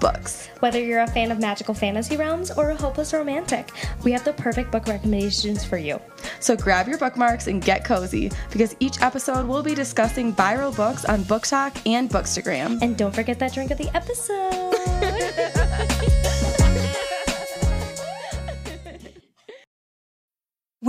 books. Whether you're a fan of magical fantasy realms or a hopeless romantic, we have the perfect book recommendations for you. So grab your bookmarks and get cozy because each episode we'll be discussing viral books on BookTok and Bookstagram. And don't forget that drink of the episode.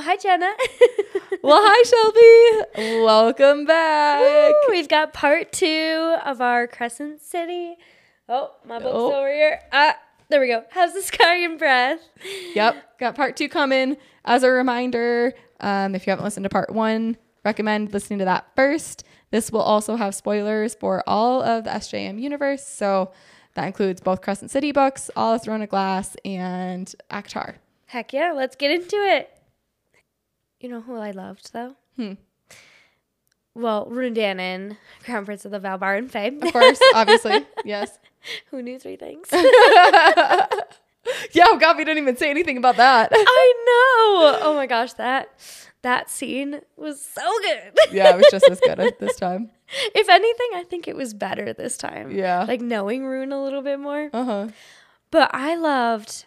Hi, Jenna. Well, hi, Shelby. Welcome back. Woo! We've got part two of our Crescent City. Oh, my book's Oh. over here. Ah, there we go. House of Sky and Breath? Yep, got part two coming. As a reminder, um, if you haven't listened to part one, recommend listening to that first. This will also have spoilers for all of the SJM universe. So that includes both Crescent City books, All of Throne of Glass, and ACOTAR. Heck yeah, let's get into it. You know who I loved though? Hmm. Well, Ruhn Danaan, Crown Prince of the Valbaran Fae. Of course, obviously. Yes. who knew three things? Yeah, oh God, we didn't even say anything about that. I know. Oh my gosh, that that scene was so good. yeah, it was just as good at this time. if anything, I think it was better this time. Yeah. Like knowing Ruhn a little bit more. Uh huh. But I loved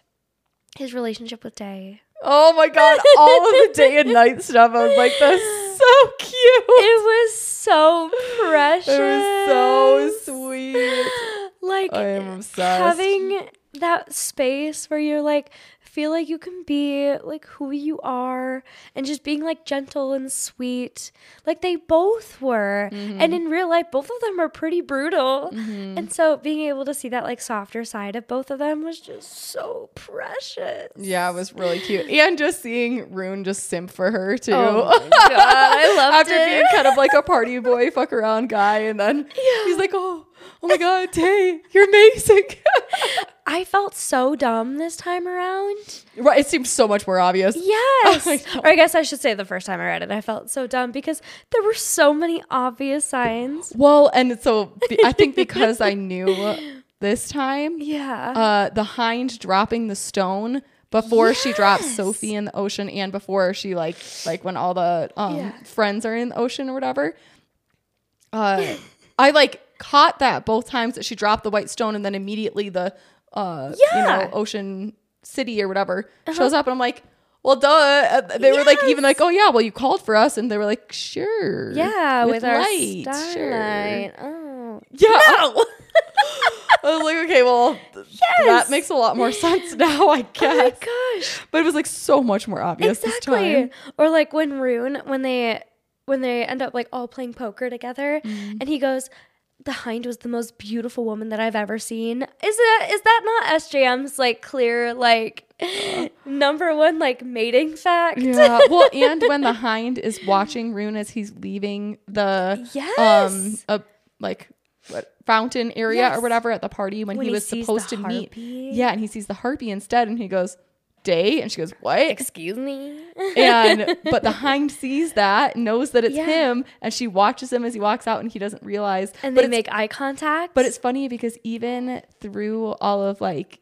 his relationship with Day. Oh my God, all of the day and night stuff. I was like, that's so cute. It was so precious. It was so sweet. Like I am obsessed. having that space where you're like feel like you can be like who you are and just being like gentle and sweet like they both were Mm-hmm. and in real life both of them are pretty brutal and so being able to see that like softer side of both of them was just so precious Yeah, it was really cute. And just seeing Ruhn just simp for her too. oh my god i loved After it being kind of like a party boy, fuck around guy, and then he's like, "Oh, oh my god, Tay, you're amazing." i felt so dumb this time around right? It seems so much more obvious. Yes. Know. or I guess I should say the first time I read it, I felt so dumb because there were so many obvious signs. Well, and so I think because I knew this time, Yeah. uh, the hind dropping the stone before she drops Sofie in the ocean, and before she like like when all the um, Yeah. friends are in the ocean or whatever. Uh, I like caught that both times that she dropped the white stone, and then immediately the uh, you know ocean city or whatever shows up, and I'm like. Well, duh. Uh, They were like, even like, oh yeah, well, you called for us, and they were like, sure, yeah, with, our light, starlight. Oh. yeah. I was like, okay, well, th- that makes a lot more sense now, I Oh guess. my gosh. But it was like so much more obvious this Exactly. time. Or like when Ruhn when they when they end up like all playing poker together Mm-hmm. and he goes the hind was the most beautiful woman that I've ever seen. Is that is that not SJM's like clear like number one like mating fact? Yeah. Well, and when the hind is watching Ruhn as he's leaving the Yes. um uh, like what fountain area Yes. or whatever at the party when, When he was supposed to meet. Yeah, and he sees the harpy instead, and he goes, "Day," and she goes, "What?" Excuse me. and but the hind sees that, knows that it's Yeah. him, and she watches him as he walks out, and he doesn't realize. and but they make eye contact. But it's funny because even through all of like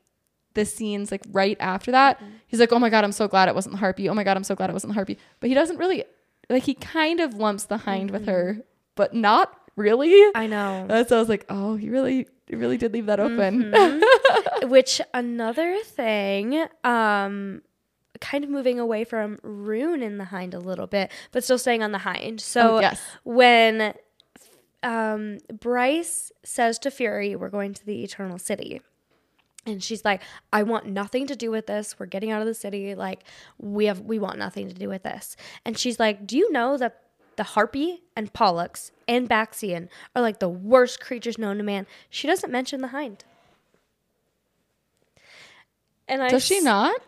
the scenes like right after that, Mm-hmm. he's like, "Oh my god, I'm so glad it wasn't the harpy. Oh my god, I'm so glad it wasn't the harpy." But he doesn't really like he kind of lumps the hind with her, but not really. Mm-hmm. I know. Uh, so I was like, "Oh, he really, he really did leave that open." Mm-hmm. Which another thing, um, kind of moving away from Ruhn in the Hind a little bit, but still staying on the Hind. So Oh, yes. when um, Bryce says to Fury, "We're going to the Eternal City." And she's like, I want nothing to do with this. We're getting out of the city. Like, we have we want nothing to do with this. And she's like, Do you know that the harpy and pollux and Baxian are like the worst creatures known to man. She doesn't mention the hind. And I Does she s- not?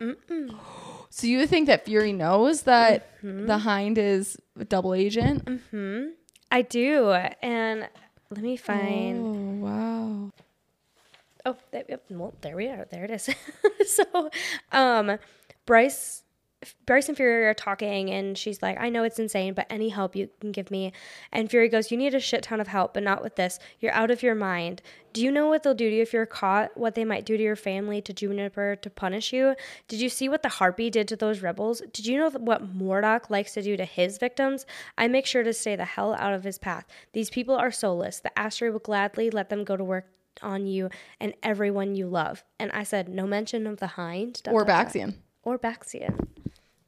So you think that Fury knows that the Hind is a double agent? I do. And let me find. Oh wow. Oh, well, there we are. There it is. so, um, Bryce, Bryce and Fury are talking, and she's like, "I know it's insane, but any help you can give me." And Fury goes, "You need a shit ton of help, but not with this. You're out of your mind. Do you know what they'll do to you if you're caught? What they might do to your family, to Juniper, to punish you? Did you see what the Harpy did to those rebels? Did you know what Mordoc likes to do to his victims? I make sure to stay the hell out of his path. These people are soulless. The Asteri will gladly let them go to work." On you and everyone you love. And I said, no mention of the hind. Or Baxian. or Baxian,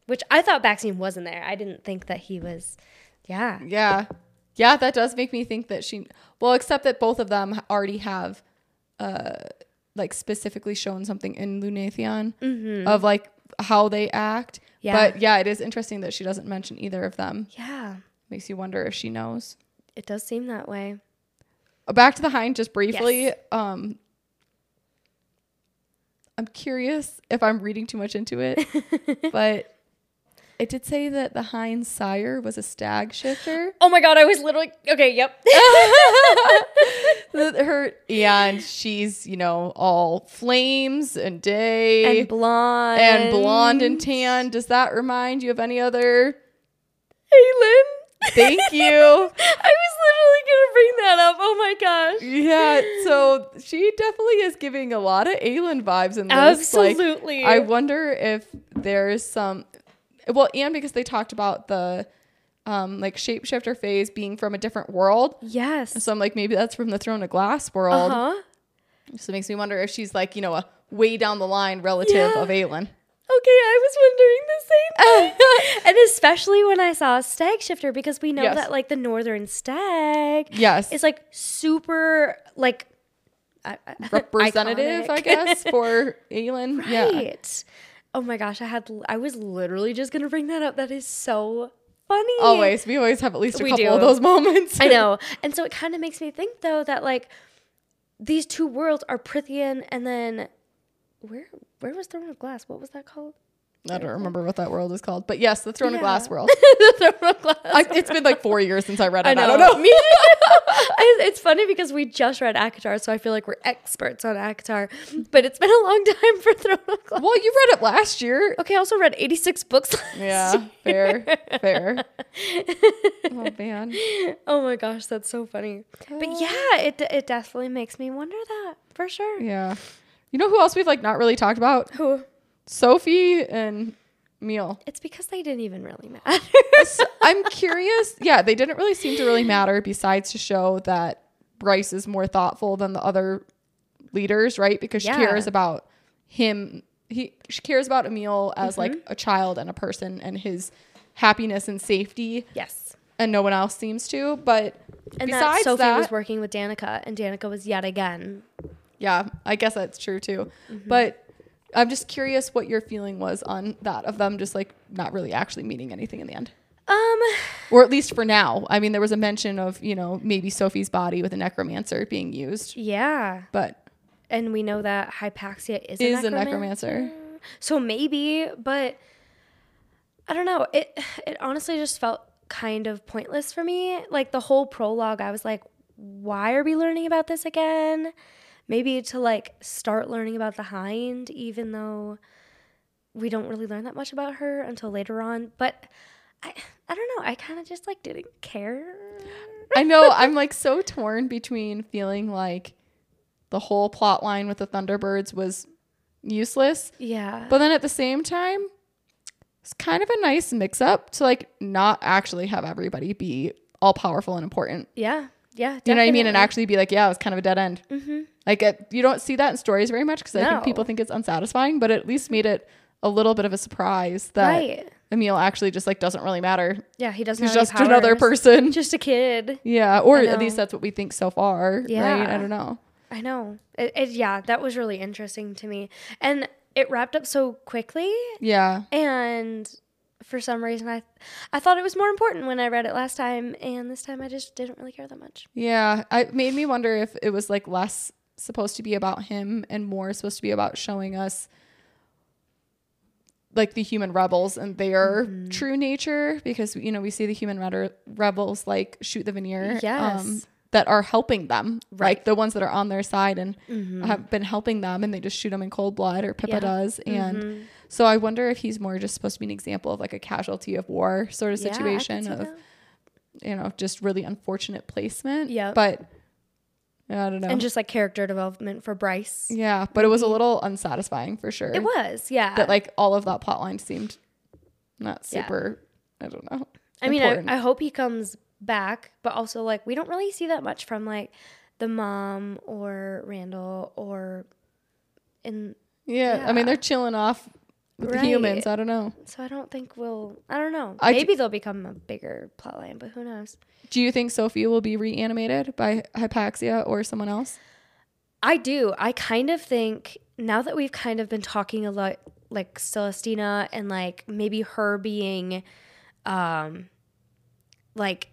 which I thought Baxian wasn't there. I didn't think that he was. Yeah, Yeah. Yeah, that does make me think that she well, except that both of them already have uh like specifically shown something in Lunathion of like how they act. Yeah. But yeah, it is interesting that she doesn't mention either of them. yeah, Makes you wonder if she knows. it does seem that way. Uh, Back to the hind just briefly. Yes. Um I'm curious if I'm reading too much into it, but it did say that the hind's sire was a stag shifter. Oh my god, I was literally okay. Yep. That her and she's you know all flames and day and blonde and blonde and tan. Does that remind you of any other? Aelin. Thank you. I was literally gonna bring that up. Oh my gosh. yeah, so she definitely is giving a lot of Aelin vibes in this. Like, Absolutely. I wonder if there's some well, and because they talked about the um like shapeshifter phase being from a different world. yes. So I'm like, maybe that's from the Throne of Glass world. Uh huh. So it makes me wonder if she's like, you know, a way down the line relative Yeah. of Aelin. Okay, I was wondering the same thing. and especially when I saw Stag Shifter, because we know Yes. that like the Northern Stag Yes. is like super like I- representative, I guess, for Aelin. Yeah. Oh my gosh, I had I was literally just gonna bring that up. That is so funny. Always. We always have at least a We couple do. of those moments. I know. And so it kind of makes me think though that like these two worlds are Prythian and then where where was Throne of Glass? What was that called? I don't remember what that world is called. But yes, the Throne of Glass Yeah. world. Throne of Glass. I, it's been like four years since I read it. I I, know. don't know. Me. I- it's funny because we just read ACOTAR, so I feel like we're experts on ACOTAR. But it's been a long time for Throne of Glass. Well, you read it last year. Okay, I also read 86 books last Yeah, fair, fair. Oh man. Oh my gosh, that's so funny. But yeah, it it definitely makes me wonder that for sure. Yeah. You know who else we've like not really talked about? Who? Sofie and Emile. It's because they didn't even really matter. I'm curious. Yeah, they didn't really seem to really matter besides to show that Bryce is more thoughtful than the other leaders, right? Because she Yeah. cares about him. He she cares about Emile as like Mm-hmm. a child and a person and his happiness and safety, yes. and no one else seems to. But And that Sofie that, was working with Danica, and Danica was yet again. yeah, I guess that's true too. Mm-hmm. But I'm just curious what your feeling was on that of them just like not really actually meaning anything in the end. Um, or at least for now. I mean, there was a mention of you know maybe Sofie's body with a necromancer being used, yeah. but And we know that Hypaxia is, is a a necromancer. So maybe, but I don't know. It it honestly just felt kind of pointless for me. Like the whole prologue, I was like, why are we learning about this again? Maybe to like start learning about the hind, even though we don't really learn that much about her until later on. But I I don't know. I kind of just like didn't care. I know I'm like so torn between feeling like the whole plot line with the Thunderbirds was useless, Yeah. but then at the same time, it's kind of a nice mix up to like not actually have everybody be all powerful and important. yeah. Yeah. You know what I mean? And actually be like, yeah, it was kind of a dead end. Mm-hmm. Like it, you don't see that in stories very much because I think people think it's unsatisfying, but it at least made it a little bit of a surprise that Right. Emile actually just like doesn't really matter. Yeah. He doesn't He's just another person. Just a kid. yeah, or at least that's what we think so far. Right? Yeah. I don't know. I know. It, it, yeah, that was really interesting to me. And it wrapped up so quickly. Yeah. And for some reason I I thought it was more important when I read it last time and this time I just didn't really care that much. Yeah, it made me wonder if it was like less supposed to be about him and more supposed to be about showing us like the human rebels and their Mm-hmm. true nature because you know we see the human red- rebels like shoot the Vanir um, that are helping them Right. Mm-hmm. like the ones that are on their side and have been helping them and they just shoot them in cold blood or Pippa Yeah. does and Mhm. So I wonder if he's more just supposed to be an example of like a casualty of war sort of Yeah, situation of that. you know just really unfortunate placement Yeah. but I don't know and just like character development for Bryce. yeah, but it was a mm-hmm. little unsatisfying for sure. It was, yeah. that like all of that plot line seemed not Yeah. super. I don't know. I mean, I. I hope he comes back, but also like we don't really see that much from like the mom or Randall or in yeah, I mean they're chilling off with the Right. humans. I don't know. so I don't think we'll I don't know. I d- Maybe they'll become a bigger plotline, but who knows? Do you think Sofie will be reanimated by Hypaxia or someone else? I do. I kind of think now that we've kind of been talking a lot like Celestina and like maybe her being um like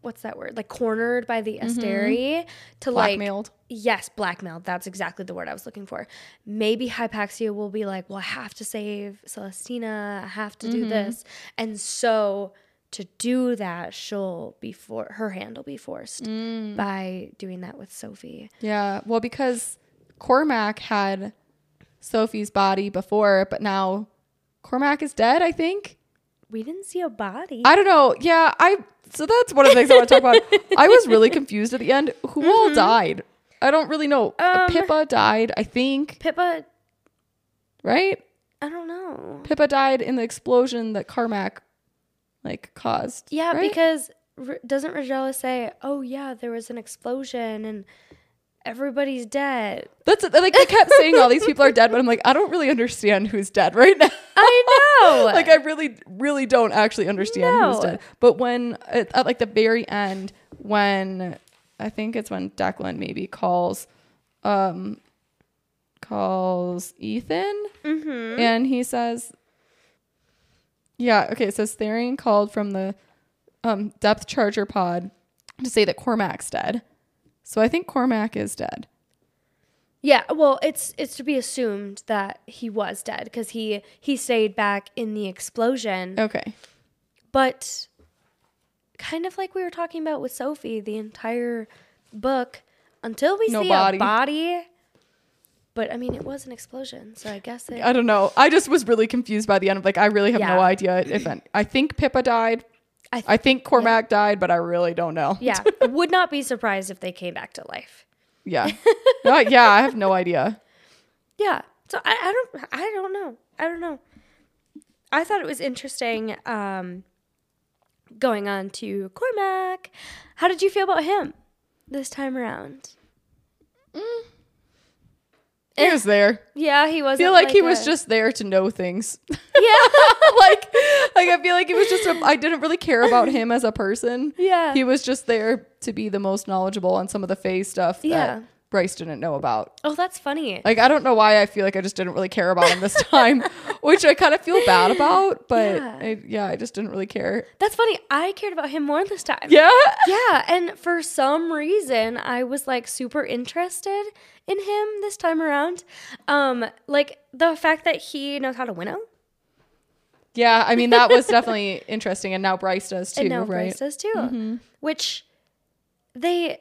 what's that word? Like cornered by the mm-hmm. Asteri to like Blackmailed. Yes, blackmailed. That's exactly the word I was looking for. Maybe Hypaxia will be like, well, I have to save Celestina. I have to do mm-hmm. this. And so to do that, she'll be for her hand will be forced mm. by doing that with Sofie. yeah. Well, because Cormac had Sofie's body before, but now Cormac is dead. I think. We didn't see a body. I don't know. Yeah, I. So that's one of the things I want to talk about. I was really confused at the end. Who all died? I don't really know. Um, Pippa died, I think. Pippa, Right? I don't know. Pippa died in the explosion that Cormac like caused. Yeah, right? because R- doesn't Rigelus say, "Oh yeah, there was an explosion and everybody's dead." that's like they kept saying all these people are dead, but I'm like, I don't really understand who's dead right now. I know. like I really, really don't actually understand who's dead. But when at, at like the very end, when I think it's when Declan maybe calls, um, calls Ithan, mm-hmm. and he says, "Yeah, okay." It says Tharion called from the um, depth charger pod to say that Cormac's dead. So I think Cormac is dead. Yeah, well, it's it's to be assumed that he was dead because he he stayed back in the explosion. Okay. But kind of like we were talking about with Sofie, the entire book until we No see body. a body. But I mean, it was an explosion, so I guess it. I don't know. I just was really confused by the end. Of like I really have no idea if I think Pippa died. I th- I think Cormac died, but I really don't know. yeah, would not be surprised if they came back to life. Yeah. No, yeah, I have no idea. Yeah. So I, I don't I don't know. I don't know. I thought it was interesting um going on to Cormac. How did you feel about him this time around? He was there. Yeah, he was. I feel like, he was just there to know things. Yeah. like like I feel like he was just a, I didn't really care about him as a person. Yeah. He was just there to be the most knowledgeable on some of the phase stuff Yeah. Bryce didn't know about. oh, that's funny. Like I don't know why I feel like I just didn't really care about him this time, which I kind of feel bad about, but Yeah. I, yeah, I just didn't really care. That's funny. I cared about him more this time. Yeah. Yeah, and for some reason I was like super interested in him this time around. Um like the fact that he knows how to winnow Yeah, I mean that was definitely interesting, and now Bryce does too, and now right? Bryce does too. Which they,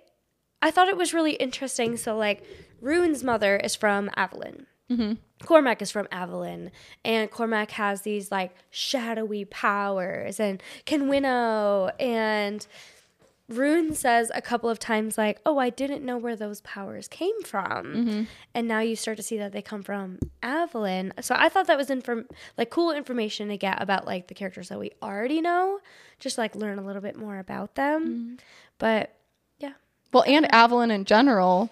I thought it was really interesting. So like, Ruhn's mother is from Avalon. Mm-hmm. Cormac is from Avalon, and Cormac has these like shadowy powers and can winnow. And Ruhn says a couple of times like, "Oh, I didn't know where those powers came from," mm-hmm. and now you start to see that they come from Avalon. So I thought that was inform like cool information to get about like the characters that we already know, just like learn a little bit more about them. Mm-hmm. But yeah, Well, and Avalon in general,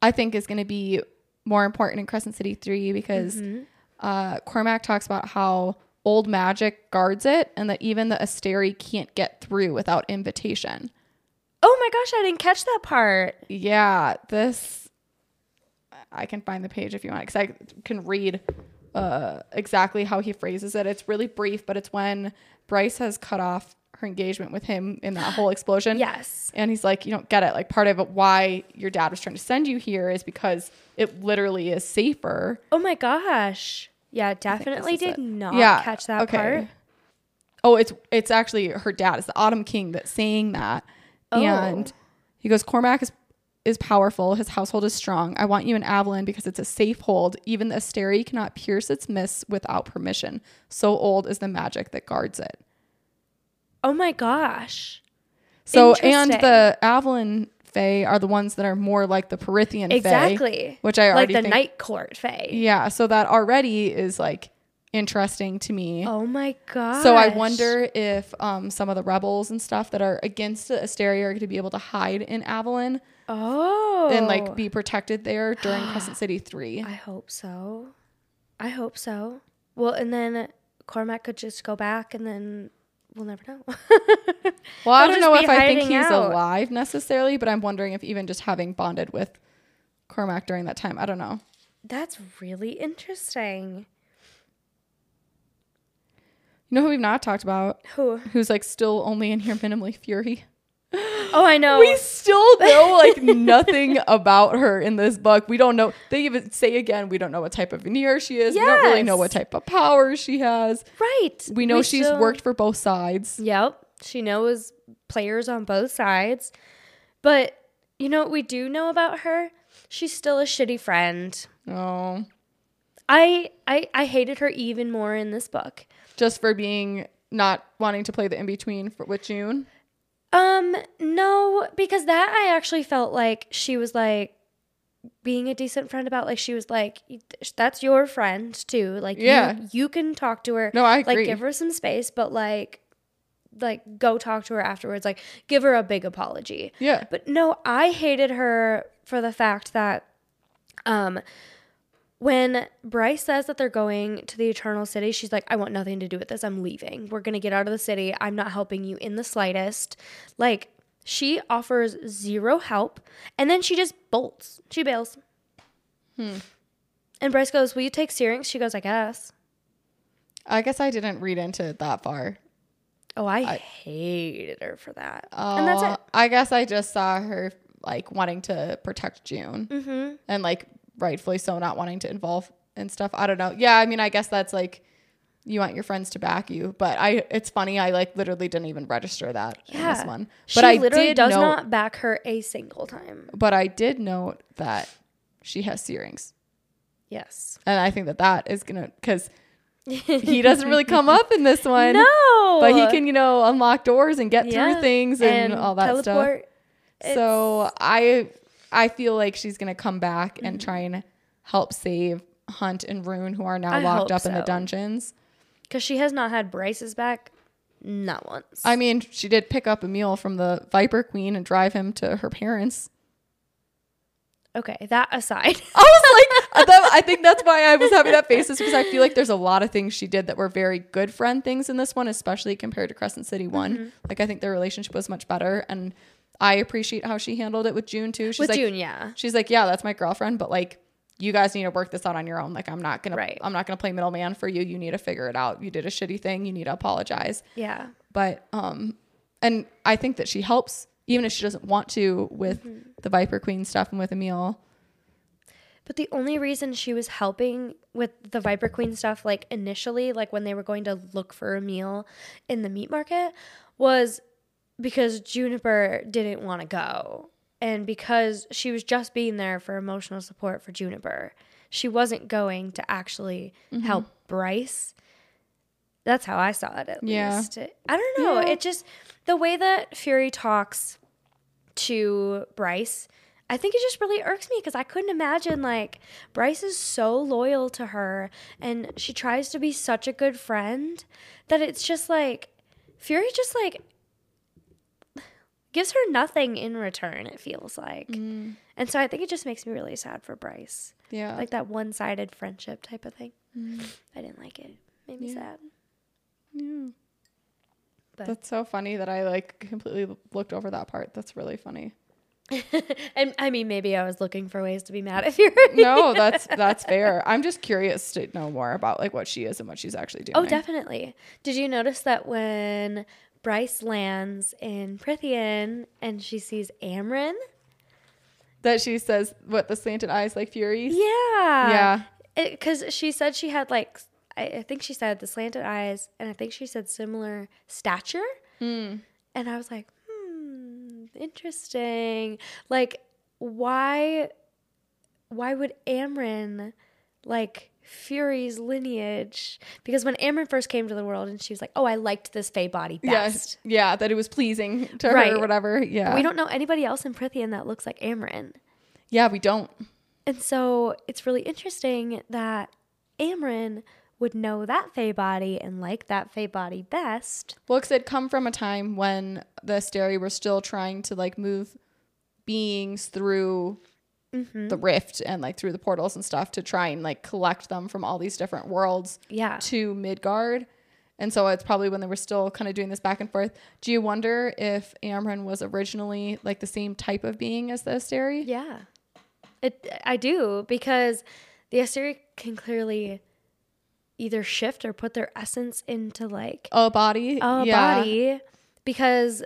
I think is going to be more important in Crescent City 3 because Mm-hmm. uh, Cormac talks about how old magic guards it and that even the Asteri can't get through without invitation. oh my gosh, I didn't catch that part. Yeah, this I can find the page if you want because I can read uh, exactly how he phrases it. It's really brief, but it's when Bryce has cut off her engagement with him in that whole explosion. Yes. And he's like, you don't get it. Like part of why your dad was trying to send you here is because it literally is safer. Oh my gosh. Yeah, definitely did it. not Yeah, catch that okay. part. Oh, it's it's actually her dad. It's the Autumn King that's saying that. Oh. And he goes, Cormac is is powerful. His household is strong. I want you in Avalon because it's a safe hold. Even the Asteri cannot pierce its mists without permission. So old is the magic that guards it. Oh my gosh. So and the Avalon Fae are the ones that are more like the Prythian Fae. Exactly. which I like already the think- night court fae. Yeah, so that already is like interesting to me. Oh my god. So I wonder if um, some of the rebels and stuff that are against the Asteri are going to be able to hide in Avalon Oh. and like be protected there during Crescent City 3. I hope so. I hope so. Well, and then Cormac could just go back and then we'll never know. Well, I don't know if I think he's out. alive necessarily, but I'm wondering if even just having bonded with Cormac during that time, I don't know. That's really interesting. You know who we've not talked about? Who? Who's like still only in here minimally Fury? Oh, I know. We still know like nothing about her in this book. We don't know. They even say again, we don't know what type of Vanir she is. We don't really know what type of powers she has. right. We know she's still- worked for both sides. Yep. She knows players on both sides. But you know what we do know about her? She's still a shitty friend. Oh, I I I hated her even more in this book. just for being not wanting to play the in between with June. Um no, because that I actually felt like she was like being a decent friend about like she was like that's your friend too. Like Yeah. you, you can talk to her. No, I agree. Like give her some space, but like like go talk to her afterwards. Like give her a big apology. Yeah. But no, I hated her for the fact that um when Bryce says that they're going to the Eternal City, she's like, I want nothing to do with this. I'm leaving. We're going to get out of the city. I'm not helping you in the slightest. Like, she offers zero help and then she just bolts. She bails. Hmm. And Bryce goes, Will you take Syrinx? She goes, I guess. I guess I didn't read into it that far. Oh, I, hated her for that. and that's it. I guess I just saw her like wanting to protect June Mm-hmm. and like rightfully so not wanting to involve and stuff. I don't know. Yeah, I mean, I guess that's like you want your friends to back you, but I it's funny. I like literally didn't even register that in this Yeah. one. She But I literally did does note, not back her a single time. But I did note that she has Syrinx, Yes. and I think that that is gonna because he doesn't really come up in this one. No. But he can, you know, unlock doors and get Yeah. through things and, all that stuff. teleport. So I I feel like she's gonna come back and Mm-hmm. try and help save Hunt and Ruhn, who are now I locked up in the dungeons. Because she has not had Bryce's back, not once. I mean, she did pick up a Emile from the Viper Queen and drive him to her parents. okay, that aside. I was like, that, I think that's why I was having that face, is because I feel like there's a lot of things she did that were very good friend things in this one, especially compared to Crescent City one. Mm-hmm. Like I think their relationship was much better, and I appreciate how she handled it with June too. She's With like, June, yeah. she's like, yeah, that's my girlfriend, but like, you guys need to work this out on your own. Like, I'm not gonna, Right. I'm not gonna play middleman for you. You need to figure it out. You did a shitty thing. You need to apologize. Yeah. But um, and I think that she helps even if she doesn't want to with Mm-hmm. the Viper Queen stuff and with Emile. But the only reason she was helping with the Viper Queen stuff, like initially, like when they were going to look for Emile in the meat market, was because Juniper didn't want to go. And because she was just being there for emotional support for Juniper, she wasn't going to actually Mm-hmm. help Bryce. That's how I saw it at Yeah. least. I don't know. Yeah. It just, the way that Fury talks to Bryce, I think it just really irks me because I couldn't imagine like Bryce is so loyal to her and she tries to be such a good friend that it's just like Fury just like gives her nothing in return, it feels like. Mm. And so I think it just makes me really sad for Bryce. Yeah. Like that one sided friendship type of thing. I didn't like it. Made me Yeah. sad. yeah. But- That's so funny that I like completely looked over that part. That's really funny. and I mean, maybe I was looking for ways to be mad at Fury. no, that's that's fair. I'm just curious to know more about like what she is and what she's actually doing. Oh, definitely. Did you notice that when Bryce lands in Prythian and she sees Amren? That she says what the slanted eyes like Furies. Yeah. Yeah. Because she said she had like, I, I think she said the slanted eyes, and I think she said similar stature. Hmm. And I was like, hmm, interesting. Like, why, why would Amren like Fury's lineage? Because when Amren first came to the world, and she was like, oh, I liked this Fae body best. Yeah, yeah, that it was pleasing to her or whatever. Yeah. We don't know anybody else in Prythian that looks like Amren. Yeah, we don't. And so it's really interesting that Amren would know that Fae body and like that Fae body best. Well, because it'd come from a time when the Asteri were still trying to like move beings through Mm-hmm. the rift and like through the portals and stuff to try and like collect them from all these different worlds Yeah. to Midgard. And so it's probably when they were still kind of doing this back and forth. Do you wonder if Amren was originally like the same type of being as the Asteri? Yeah. It I do because the Asteri can clearly either shift or put their essence into like A body? a yeah. body because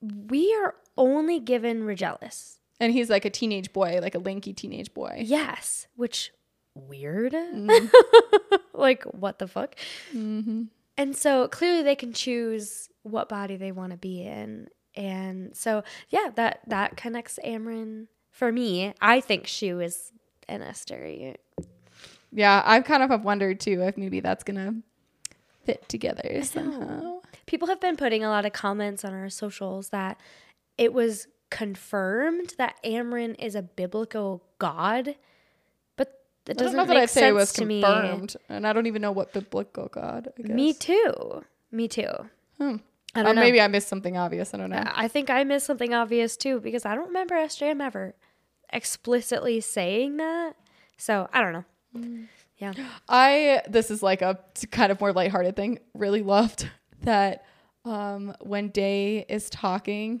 we are only given Rigelus. And he's like a teenage boy, like a lanky teenage boy. Yes, which weird. Mm-hmm. like what the fuck? And so clearly they can choose what body they want to be in, and so yeah, that that connects Amren for me. I think she was an Asteri. Yeah, I've kind of have wondered too if maybe that's gonna fit together somehow. People have been putting a lot of comments on our socials that it was confirmed that Amren is a biblical god, but that I don't doesn't know that make I'd say it was sense to me. confirmed, and I don't even know what biblical god. I guess. Me too. Me too. Hmm. I don't know. maybe I missed something obvious. I don't know. I think I missed something obvious too because I don't remember SJM ever explicitly saying that. So I don't know. Mm. Yeah. I this is like a kind of more lighthearted thing. Really loved that um, when Day is talking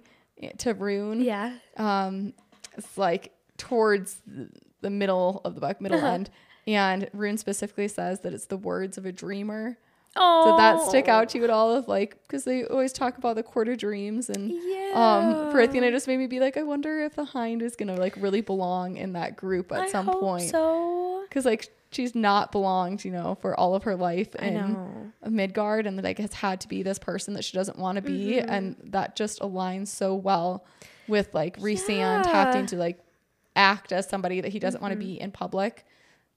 to Ruhn. Yeah. um, it's like towards the- middle of the book, middle end, and Ruhn specifically says that it's the words of a dreamer. Oh. Did that stick out to you at all? Of like, because they always talk about the Court of Dreams, and um, for Athena, it just made me be like, I wonder if the Hind is gonna like really belong in that group at I some hope point, So because like she's not belonged, you know, for all of her life in. Midgard, and like has had to be this person that she doesn't want to be, Mm-hmm. and that just aligns so well with like Rhysand Yeah. Mm-hmm. having to like act as somebody that he doesn't want to be in public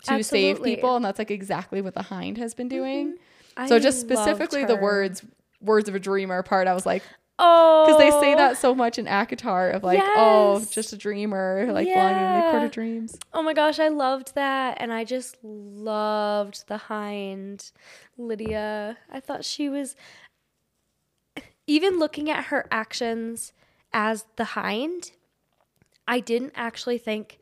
to save Absolutely. Mm-hmm. people, and that's like exactly what the Hind has been doing. I So just specifically the words "words of a dreamer" part, I was like, Oh. because they say oh. that so much in ACOTAR of like, oh, just a dreamer, like belonging in the court of dreams. Oh my gosh, I loved that. And I just loved the hind, Lidia. I thought she was, even looking at her actions as the hind, I didn't actually think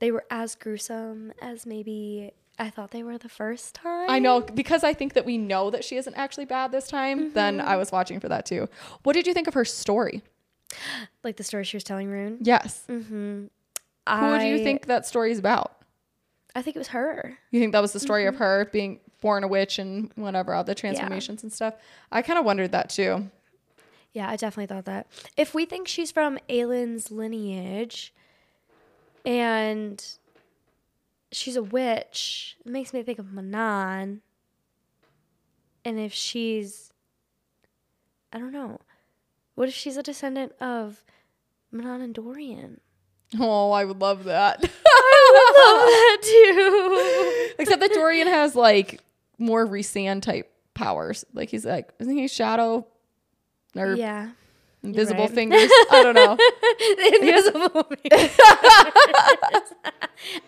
they were as gruesome as maybe I thought they were the first time. I know because I think that we know that she isn't actually bad this time. Then Mm-hmm. I was watching for that too. What did you think of her story? Like the story she was telling Ruhn. Yes. Mm-hmm. Who do you think that story is about? I think it was her. You think that was the story Mm-hmm. of her being born a witch and whatever, all the transformations and stuff? I kind of wondered that too. Yeah, I definitely thought that. If we think she's from Aylin's lineage and she's a witch, it makes me think of Manon. And if she's, I don't know, what if she's a descendant of Manon and Dorian? Oh, I would love that. I would love that too. Except that Dorian has like more Rhysand type powers. Like he's like, isn't he shadow or Yeah. Invisible right. fingers? I don't know. the invisible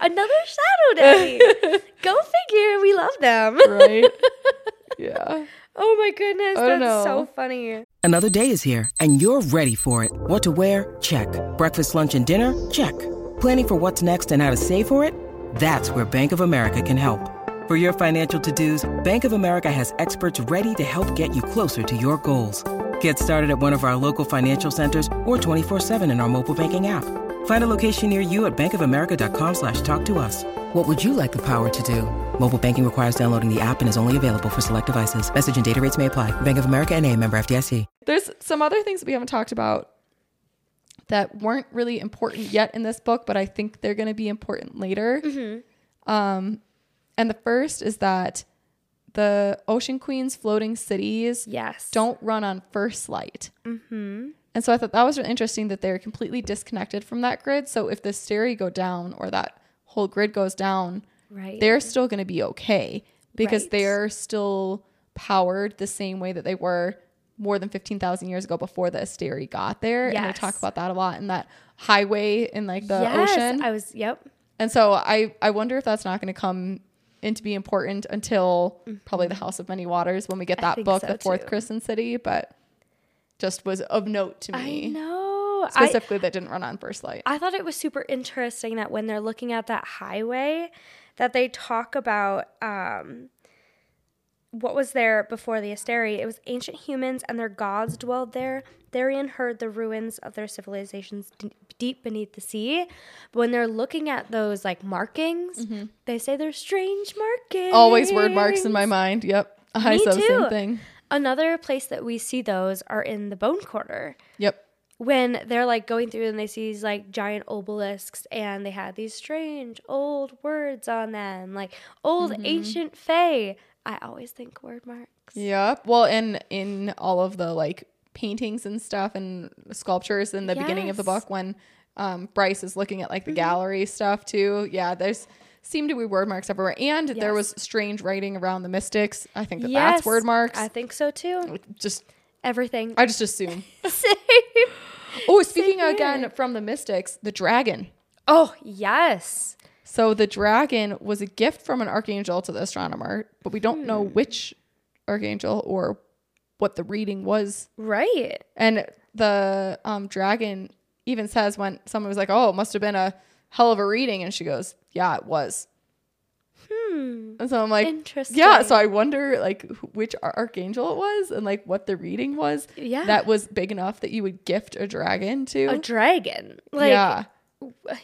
Another shadow daddy. Go figure. We love them. right? Yeah. Oh my goodness, I don't that's know. so funny. Another day is here, and you're ready for it. What to wear? Check. Breakfast, lunch, and dinner? Check. Planning for what's next and how to save for it? That's where Bank of America can help. For your financial to dos, Bank of America has experts ready to help get you closer to your goals. Get started at one of our local financial centers or 24-7 in our mobile banking app. Find a location near you at bankofamerica.com slash talk to us. What would you like the power to do? Mobile banking requires downloading the app and is only available for select devices. Message and data rates may apply. Bank of America and a member FDIC. There's some other things that we haven't talked about that weren't really important yet in this book, but I think they're going to be important later. Um, and the first is that the Ocean Queen's floating cities Yes. don't run on first light. Mm-hmm. And so I thought that was really interesting that they're completely disconnected from that grid. So if the Asteri go down or that whole grid goes down, Right. they're still going to be okay because Right. they're still powered the same way that they were more than 15,000 years ago before the Asteri got there. And they talk about that a lot in that highway in like the yes, ocean. I was. Yep. and so I, I wonder if that's not going to come into be important until probably the House of Many Waters when we get Mm-hmm. That book, so, The Fourth too. City. But just was of note to me. I know. I, Specifically, that didn't run on first light. I thought it was super interesting that when they're looking at that highway, that they talk about um, what was there before the Asteri. It was ancient humans and their gods dwelled there. Tharion heard the ruins of their civilizations d- deep beneath the sea. But when they're looking at those like markings, they say they're strange markings. Mm-hmm. Always word marks in my mind. Yep. I Me said the same thing. Another place that we see those are in the Bone Quarter. Yep. when they're like going through and they see these like giant obelisks and they had these strange old words on them, like old Mm-hmm. ancient Fae. I always think word marks. Yep. Well, and in all of the like paintings and stuff and sculptures in the beginning of the Mm-hmm. book when um, Bryce is looking at like the gallery stuff too. Yeah, there's seem to be word marks everywhere, and there was strange writing around the mystics. I think that that's word marks. I think so too. just Everything. I just assume. Same. Oh, speaking here. again from the mystics, the dragon. Oh yes. So the dragon was a gift from an archangel to the astronomer, but we don't know Hmm. which archangel or what the reading was Right. And the um, dragon even says when someone was like, "Oh, it must have been a hell of a reading," and she goes, "Yeah, it was." Hmm. And so I'm like, Interesting. Yeah. So I wonder like which archangel it was and like what the reading was. Yeah. That was big enough that you would gift a dragon to. A dragon. Like yeah.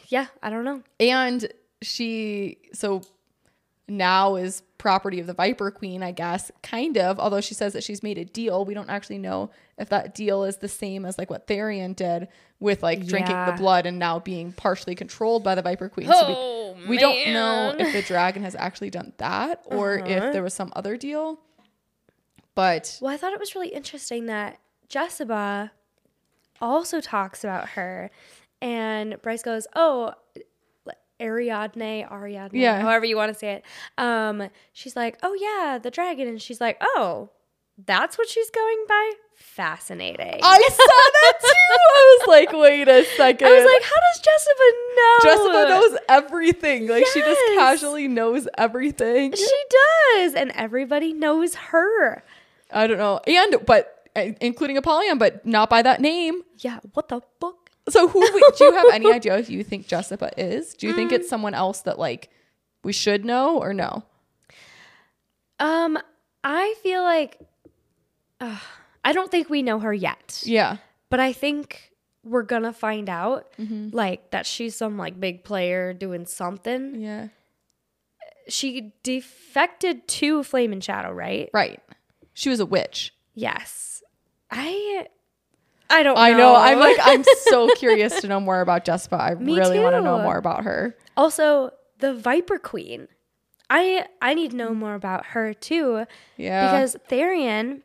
yeah. I don't know. And she so now is property of the Viper Queen, I guess, kind of. Although she says that she's made a deal, we don't actually know if that deal is the same as like what Tharion did with like drinking the blood and now being partially controlled by the Viper Queen. so Oh, we, we don't know if the dragon has actually done that or Uh-huh. if there was some other deal. But Well, I thought it was really interesting that Jesiba also talks about her, and Bryce goes, "Oh, Ariadne, Ariadne, Yeah. however you want to say it." Um, she's like, "Oh yeah, the dragon," and she's like, "Oh, that's what she's going by." Fascinating. I saw that too. I was like, wait a second. I was like, "How does Jesiba know?" Jesiba knows everything. Like she just casually knows everything. She does, and everybody knows her. I don't know. And but uh, including Apollyon, but not by that name. Yeah. What the fuck? So who we- do you have any idea who you think Jesiba is? Do you think it's someone else that like we should know or no? Um, I feel like uh, I don't think we know her yet, Yeah. but I think we're gonna find out, Mm-hmm. like that she's some like big player doing something. Yeah. She defected to Flame and Shadow, right? Right. She was a witch. Yes. I I don't. I know. I'm like I'm so curious to know more about Jesiba. I Me really want to know more about her. also the Viper Queen. I I need to know more about her too. Yeah. because Tharion,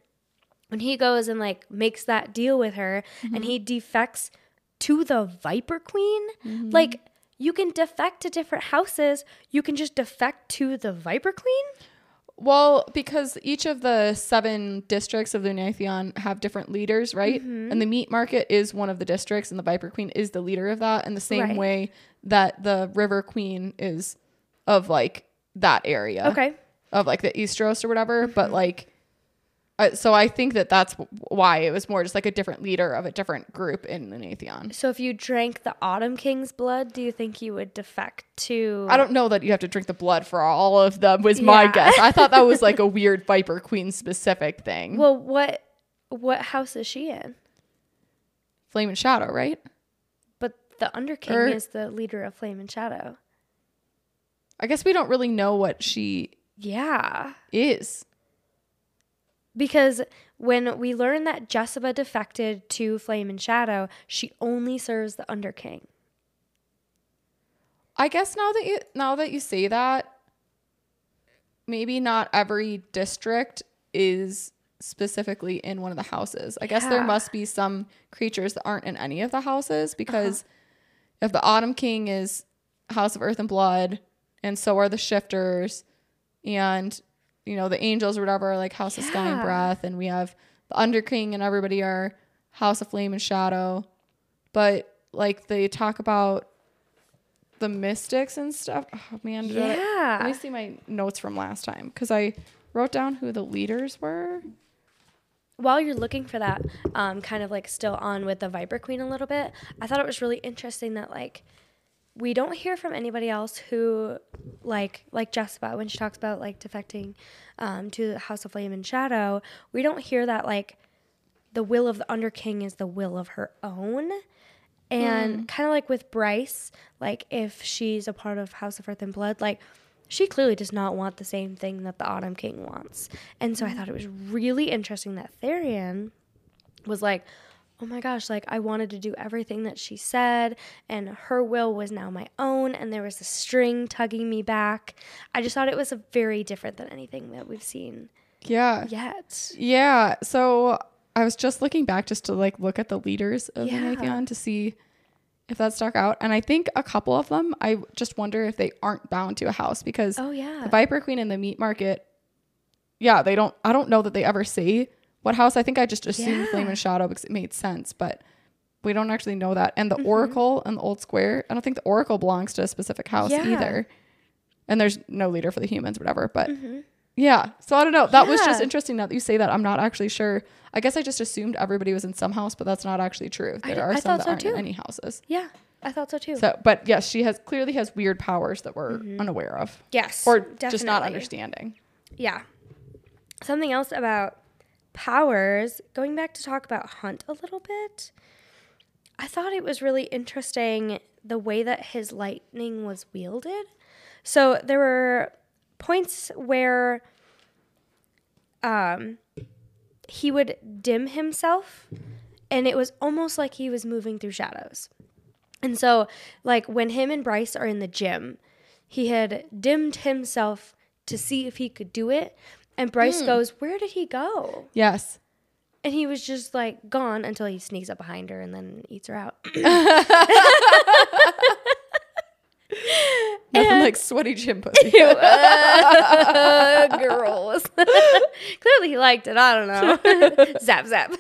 when he goes and like makes that deal with her and mm-hmm. he defects to the Viper Queen, mm-hmm. like you can defect to different houses. You can just defect to the Viper Queen. Well, because each of the seven districts of Lunathion have different leaders, right? Mm-hmm. And the meat market is one of the districts, and the Viper Queen is the leader of that, in the same Right. way that the River Queen is of like that area. Okay. Of like the Istros or whatever. But like, uh, so I think that that's why it was more just like a different leader of a different group in the Lunathion. So if you drank the Autumn King's blood, do you think you would defect to? I don't know that you have to drink the blood for all of them, was my guess. I thought that was like a weird Viper Queen specific thing. Well, what What house is she in? Flame and Shadow, right? But the Underking Or- is the leader of Flame and Shadow. I guess we don't really know what she Yeah. is. Because when we learn that Jesiba defected to Flame and Shadow, she only serves the Underking. I guess now that you now that you say that, maybe not every district is specifically in one of the houses. I guess there must be some creatures that aren't in any of the houses Uh-huh. because if the Autumn King is House of Earth and Blood, and so are the Shifters, and you know the Angels or whatever, are like House of Sky and Breath, and we have the Under King and everybody are House of Flame and Shadow, but like they talk about the mystics and stuff. Oh man, did I- Yeah. let me see my notes from last time because I wrote down who the leaders were. While you're looking for that, um, kind of like still on with the Viper Queen a little bit, I thought it was really interesting that like we don't hear from anybody else who like like Jesiba when she talks about like defecting um, to the House of Flame and Shadow. We don't hear that like the will of the Underking is the will of her own. And kind of like with Bryce, like if she's a part of House of Earth and Blood, like she clearly does not want the same thing that the Autumn King wants. And so I thought it was really interesting that Tharion was like, oh my gosh, like I wanted to do everything that she said, and her will was now my own, and there was a string tugging me back. I just thought it was a very different than anything that we've seen Yeah. yet. Yeah. So I was just looking back just to like look at the leaders of Yeah. the Nathion to see if that stuck out. And I think a couple of them, I just wonder if they aren't bound to a house because Oh yeah. the Viper Queen and the meat market, yeah, they don't, I don't know that they ever say what house. I think I just assumed Flame Yeah. and Shadow because it made sense, but we don't actually know that. And the Mm-hmm. Oracle and the Old Square, I don't think the Oracle belongs to a specific house Yeah. either. And there's no leader for the humans, whatever. But yeah, so I don't know. That was just Mm-hmm. Yeah. interesting that you say that. I'm not actually sure. I guess I just assumed everybody was in some house, but that's not actually true. There d- are I some that so aren't in too. any houses. yeah, I thought so too. So, but yes, she has clearly has weird powers that we're unaware of, yes. or just not Mm-hmm. understanding. Yeah. Something else about powers, going back to talk about Hunt a little bit, I thought it was really interesting the way that his lightning was wielded. So there were points where um, he would dim himself, and it was almost like he was moving through shadows. And so, like when him and Bryce are in the gym, he had dimmed himself to see if he could do it. And Bryce goes, Where did he go? Yes. And he was just like gone until he sneaks up behind her and then eats her out. Nothing like sweaty gym pussy. Girls. Clearly he liked it. I don't know. zap, zap.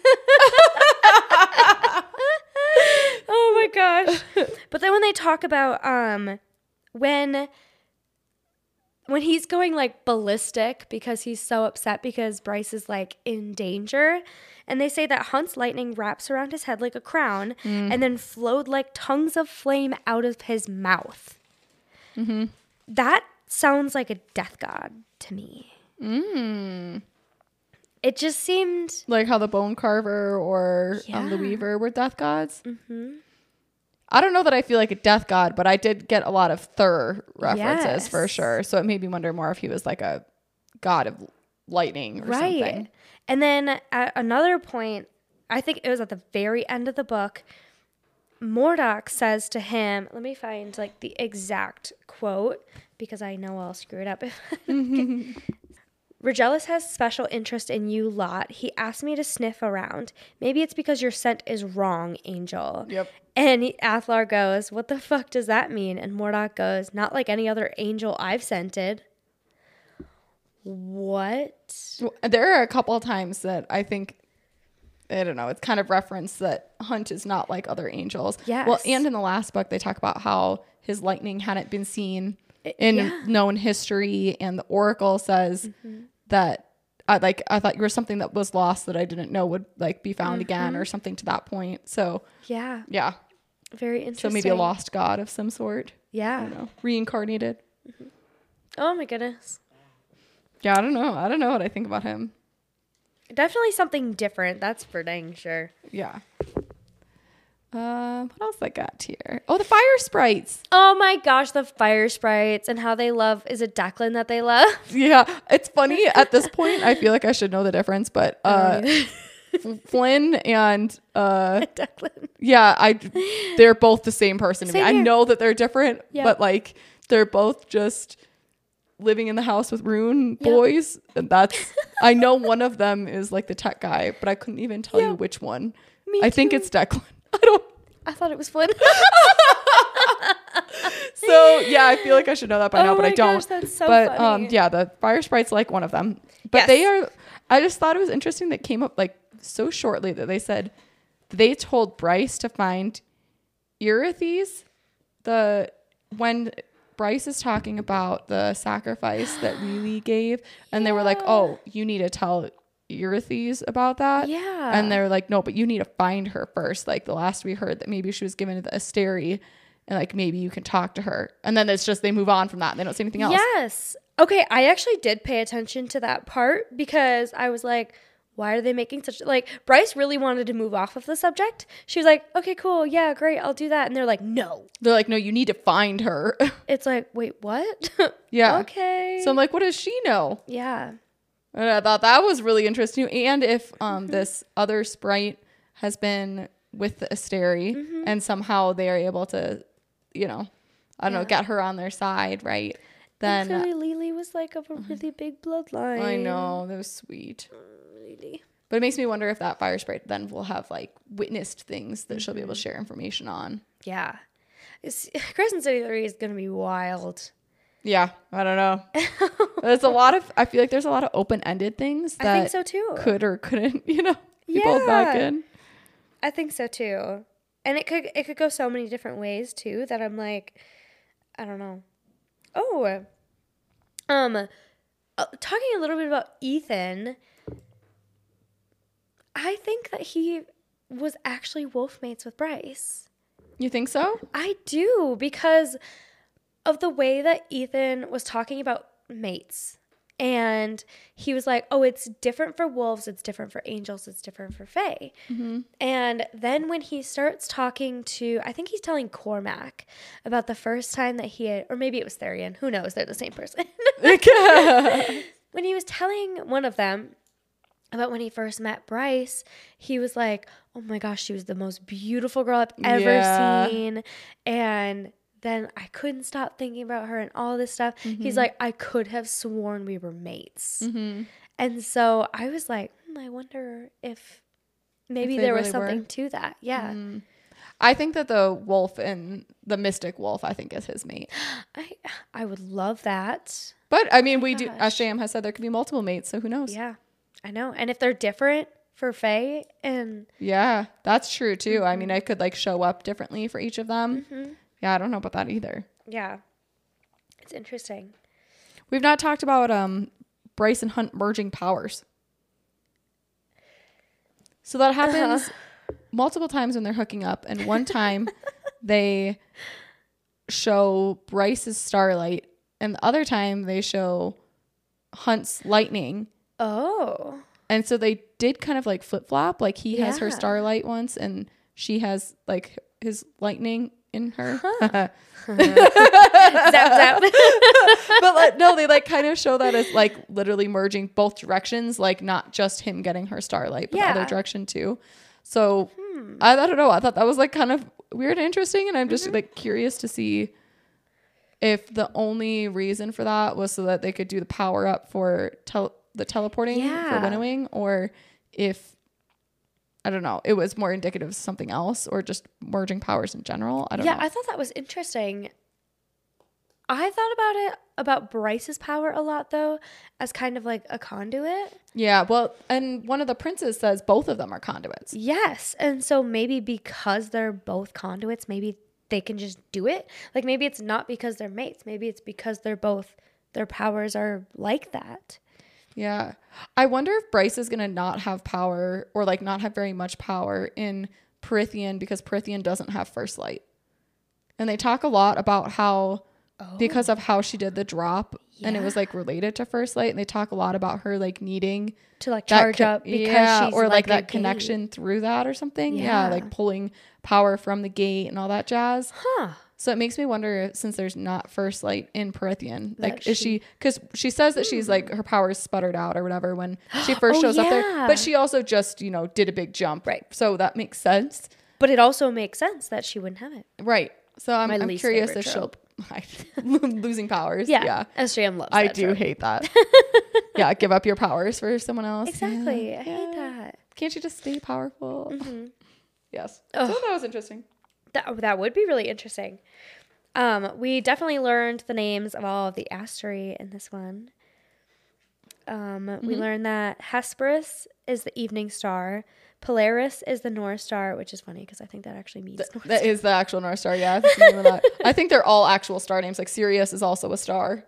oh my gosh. But then when they talk about um when when he's going like ballistic because he's so upset because Bryce is like in danger. And they say that Hunt's lightning wraps around his head like a crown and then flowed like tongues of flame out of his mouth. That sounds like a death god to me. It just seemed like how the bone carver or um, the weaver were death gods. Mm-hmm. I don't know that I feel like a death god, but I did get a lot of Thor references for sure. So it made me wonder more if he was like a god of lightning or right. something. And then at another point, I think it was at the very end of the book, Mordoc says to him, let me find like the exact quote because I know I'll screw it up. Rigelus has special interest in you lot. He asked me to sniff around. Maybe it's because your scent is wrong, Angel. Yep. And he, Athalar goes, What the fuck does that mean? And Mordoc goes, Not like any other angel I've scented. What? There are a couple of times that I think I don't know, it's kind of referenced that Hunt is not like other angels. Well, and in the last book they talk about how his lightning hadn't been seen in yeah. Mm-hmm. known history and the oracle says that I like I thought you were something that was lost that I didn't know would like be found again Mm-hmm. or something to that point. So, Yeah. yeah. Very interesting. So maybe a lost god of some sort. I Yeah. don't know. Reincarnated. Oh my goodness. Yeah, I don't know. I don't know what I think about him. Definitely something different. That's for dang sure. Yeah. Um, what else I got here? Oh, the fire sprites. Oh my gosh, the fire sprites and how they love. Is it Declan that they love? Yeah, it's funny at this point. I feel like I should know the difference, but uh, Flynn and uh, Declan. yeah, I they're both the same person to me. Same I know that they're different, Yeah. but like they're both just living in the house with Ruhn boys, and that's I know one of them is like the tech guy, but I couldn't even tell you which one. Me I think it's Declan. I don't. I thought it was Flynn. So yeah, I feel like I should know that by now, Oh but I don't. gosh, that's so but um, yeah, the fire sprite's like one of them. But Yes. they are. I just thought it was interesting that came up like so shortly that they said they told Bryce to find Irithys. The when Bryce is talking about the sacrifice that Lily gave, and they were like, "Oh, you need to tell Irithys about that." Yeah. and they're like, "No, but you need to find her first. Like the last we heard that maybe she was given to the Asteri, and like maybe you can talk to her." And then it's just they move on from that. And they don't say anything else. yes. Okay, I actually did pay attention to that part because I was like, why are they making such like Bryce really wanted to move off of the subject. She was like, "Okay, cool. Yeah, great. I'll do that." And they're like, "No." They're like, "No, you need to find her." It's like, "Wait, what?" yeah. okay. So I'm like, "What does she know?" yeah. And I thought that was really interesting. And if um this other sprite has been with the Asteri mm-hmm. and somehow they are able to, you know, I don't know, get her on their side, right? Then uh, Clearly, Lily was like of a mm-hmm. really big bloodline. I know that was sweet. Oh, Lily. But it makes me wonder if that fire sprite then will have like witnessed things that she'll be able to mm-hmm. share information on. Yeah. It's, Crescent City 3 is going to be wild. Yeah, I don't know. there's a lot of I feel like there's a lot of open ended things I that think so too. could or couldn't, you know, be pulled back in. I think so too. And it could it could go so many different ways too that I'm like I don't know. Oh. Um uh, talking a little bit about Ithan. I think that he was actually wolf mates with Bryce. You think so? I do because of the way that Ithan was talking about mates. And he was like, oh, it's different for wolves, it's different for angels, it's different for fae. Mm-hmm. And then when he starts talking to, I think he's telling Cormac about the first time that he had, or maybe it was Tharion, who knows, they're the same person. when he was telling one of them about when he first met Bryce, he was like, "Oh my gosh, she was the most beautiful girl I've ever Yeah. seen." And then I couldn't stop thinking about her and all this stuff. Mm-hmm. He's like, "I could have sworn we were mates." And so I was like, hmm, "I wonder if maybe they there was really were. something to that." Yeah. I think that the wolf and the mystic wolf, I think, is his mate. I I would love that. But I mean, we do. Gosh. As Sham has said, there could be multiple mates, so who knows? Yeah. I know. And if they're different for Fae and Yeah, that's true too. I Mm-hmm. mean, I could like show up differently for each of them. Yeah, I don't know about that either. yeah. It's interesting. We've not talked about um Bryce and Hunt merging powers. So that happens multiple times when they're hooking up, and one time they show Bryce's starlight, and the other time they show Hunt's lightning. Oh. And so they did kind of like flip flop. Like he has her starlight once, and she has like his lightning in her. Zap zap. but like, no, they like kind of show that as like literally merging both directions, like not just him getting her starlight, but the other direction too. So hmm. I, I don't know. I thought that was like kind of weird and interesting, and I'm just mm-hmm. like curious to see if the only reason for that was so that they could do the power up for tel- the teleporting for winnowing, or if I don't know, it was more indicative of something else, or just merging powers in general. I don't yeah, know. I thought that was interesting. I thought about it about Bryce's power a lot though, as kind of like a conduit. Yeah, well, and one of the princes says both of them are conduits. Yes. And so maybe because they're both conduits, maybe they can just do it. Like maybe it's not because they're mates. Maybe it's because they're both their powers are like that. Yeah. I wonder if Bryce is going to not have power or like not have very much power in Prythian because Prythian doesn't have first light. And they talk a lot about how oh. because of how she did the drop and it was like related to first light and they talk a lot about her like needing To like charge co- up because yeah, or like, a that gate. connection through that or something yeah. Yeah. like pulling power from the gate and all that jazz Huh. So it makes me wonder since there's not first light in Prythian, like is she because she says that she's like her powers sputtered out or whatever when she first Oh, shows up there, but she also just you know did a big jump, Right. So that makes sense, But it also makes sense that she wouldn't have it. right? So I'm, I'm curious if she'll losing powers. Yeah. yeah. SJM loves I do trope. hate that. yeah, give up your powers for someone else. Exactly. Yeah, I hate yeah. that. Can't you just stay powerful? Mm-hmm. Yes. So that was interesting. That that would be really interesting. Um, we definitely learned the names of all of the Asteri in this one. Um, we Mm-hmm. learned that Hesperus is the evening star, Polaris is the North Star, which is funny because I think that actually means North That is the actual North Star. Yeah, that. I think they're all actual star names. Like Sirius is also a star.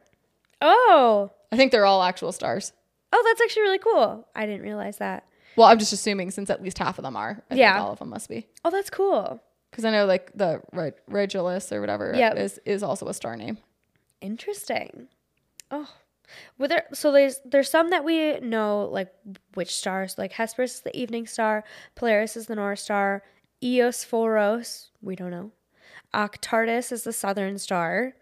Oh, I think they're all actual stars. oh, that's actually really cool. I didn't realize that. Well, I'm just assuming since at least half of them are. I Yeah. think all of them must be. Oh, that's cool. Because I know like the Reg- Rigelus or whatever Yep. is is also a star name. Interesting. Oh, well, there. So there's there's some that we know like which stars. Like Hesperus is the evening star, Polaris is the North Star, Eos Eosphoros we don't know, Octartis is the southern star,